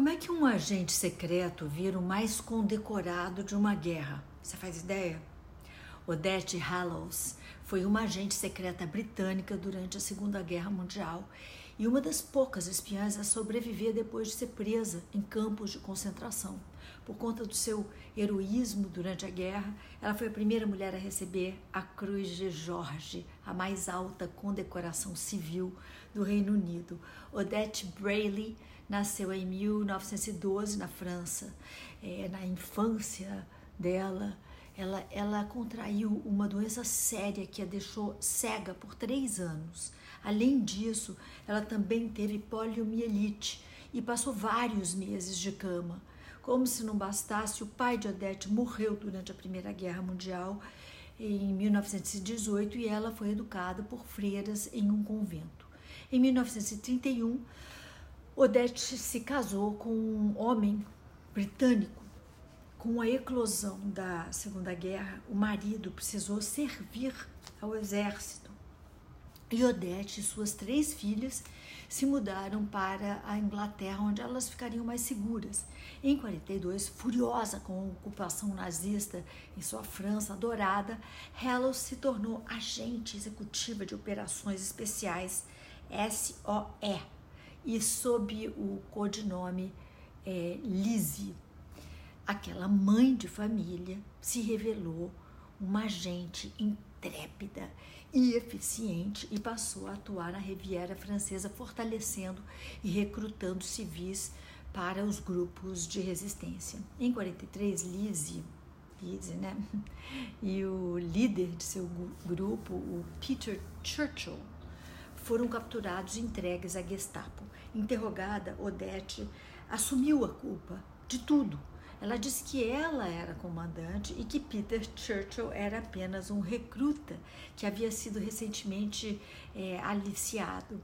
Como é que um agente secreto vira o mais condecorado de uma guerra? Você faz ideia? Odette Hallows foi uma agente secreta britânica durante a Segunda Guerra Mundial e uma das poucas espiãs a sobreviver depois de ser presa em campos de concentração. Por conta do seu heroísmo durante a guerra, ela foi a primeira mulher a receber a Cruz de Jorge, a mais alta condecoração civil do Reino Unido. Odette Brayley nasceu em 1912 na França. É, na infância dela, ela, ela contraiu uma doença séria que a deixou cega por três anos. Além disso, ela também teve poliomielite e passou vários meses de cama. Como se não bastasse, o pai de Odete morreu durante a Primeira Guerra Mundial em 1918 e ela foi educada por freiras em um convento. Em 1931, Odete se casou com um homem britânico. Com a eclosão da Segunda Guerra, o marido precisou servir ao exército. E Odete e suas três filhas se mudaram para a Inglaterra, onde elas ficariam mais seguras. Em 42, furiosa com a ocupação nazista em sua França adorada, Hallows se tornou agente executiva de operações especiais SOE e sob o codinome é. Aquela mãe de família se revelou uma agente intrépida e eficiente e passou a atuar na Riviera Francesa, fortalecendo e recrutando civis para os grupos de resistência. Em 43, Lizzie, Lizzie né? e o líder de seu grupo, o Peter Churchill, foram capturados e entregues à Gestapo. Interrogada, Odete assumiu a culpa de tudo ela disse que ela era comandante e que Peter Churchill era apenas um recruta que havia sido recentemente é, aliciado.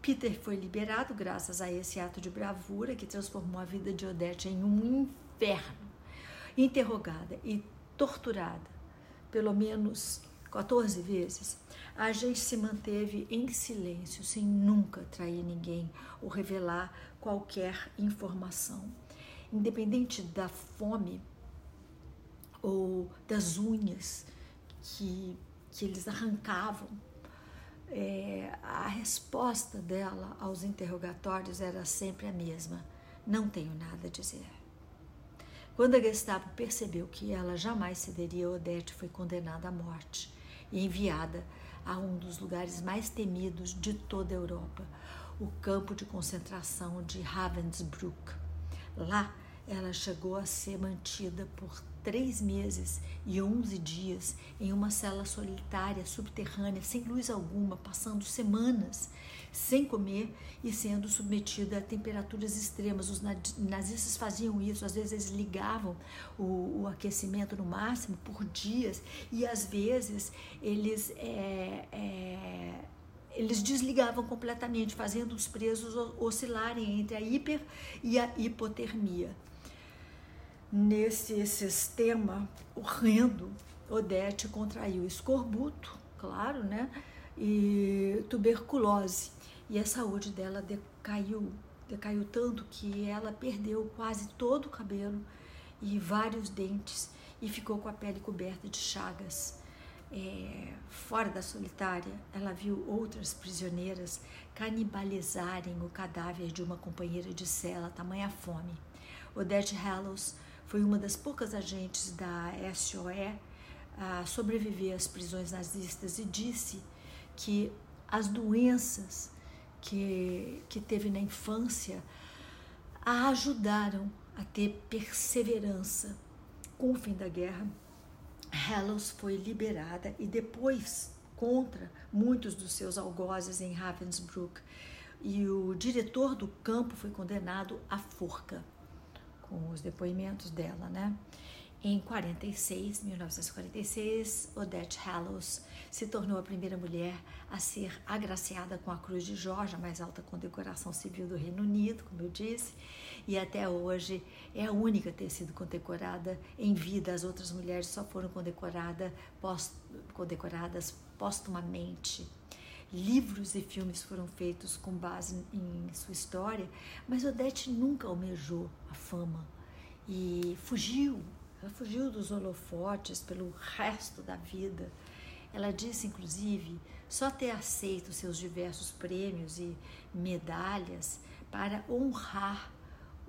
Peter foi liberado graças a esse ato de bravura que transformou a vida de Odette em um inferno. Interrogada e torturada pelo menos 14 vezes, a agente se manteve em silêncio, sem nunca trair ninguém ou revelar qualquer informação independente da fome ou das unhas que, que eles arrancavam, é, a resposta dela aos interrogatórios era sempre a mesma: não tenho nada a dizer. Quando a Gestapo percebeu que ela jamais cederia, Odete foi condenada à morte e enviada a um dos lugares mais temidos de toda a Europa, o campo de concentração de Ravensbrück. Lá, ela chegou a ser mantida por três meses e onze dias em uma cela solitária, subterrânea, sem luz alguma, passando semanas sem comer e sendo submetida a temperaturas extremas. Os nazistas faziam isso, às vezes eles ligavam o, o aquecimento no máximo por dias e às vezes eles é, é, eles desligavam completamente, fazendo os presos oscilarem entre a hiper e a hipotermia. Nesse sistema horrendo, Odete contraiu escorbuto, claro, né? E tuberculose. E a saúde dela decaiu, decaiu tanto que ela perdeu quase todo o cabelo e vários dentes e ficou com a pele coberta de chagas é, fora da solitária, ela viu outras prisioneiras canibalizarem o cadáver de uma companheira de cela, tamanha fome. Odette Hallows foi uma das poucas agentes da SOE a sobreviver às prisões nazistas e disse que as doenças que, que teve na infância a ajudaram a ter perseverança. Com o fim da guerra, Hallows foi liberada e depois contra muitos dos seus algozes em Ravensbrück e o diretor do campo foi condenado à forca com os depoimentos dela, né? Em 46, 1946, Odette Hallows se tornou a primeira mulher a ser agraciada com a Cruz de Jorge, a mais alta condecoração civil do Reino Unido, como eu disse, e até hoje é a única a ter sido condecorada em vida. As outras mulheres só foram condecorada, post, condecoradas postumamente. livros e filmes foram feitos com base em sua história, mas Odete nunca almejou a fama e fugiu. Ela fugiu dos holofotes pelo resto da vida. Ela disse, inclusive, só ter aceito seus diversos prêmios e medalhas para honrar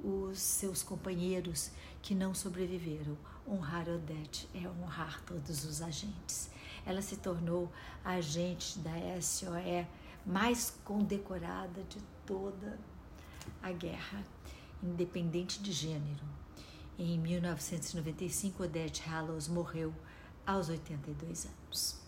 os seus companheiros que não sobreviveram. Honrar Odete é honrar todos os agentes. Ela se tornou a agente da SOE mais condecorada de toda a guerra, independente de gênero. Em 1995, Odette Hallows morreu aos 82 anos.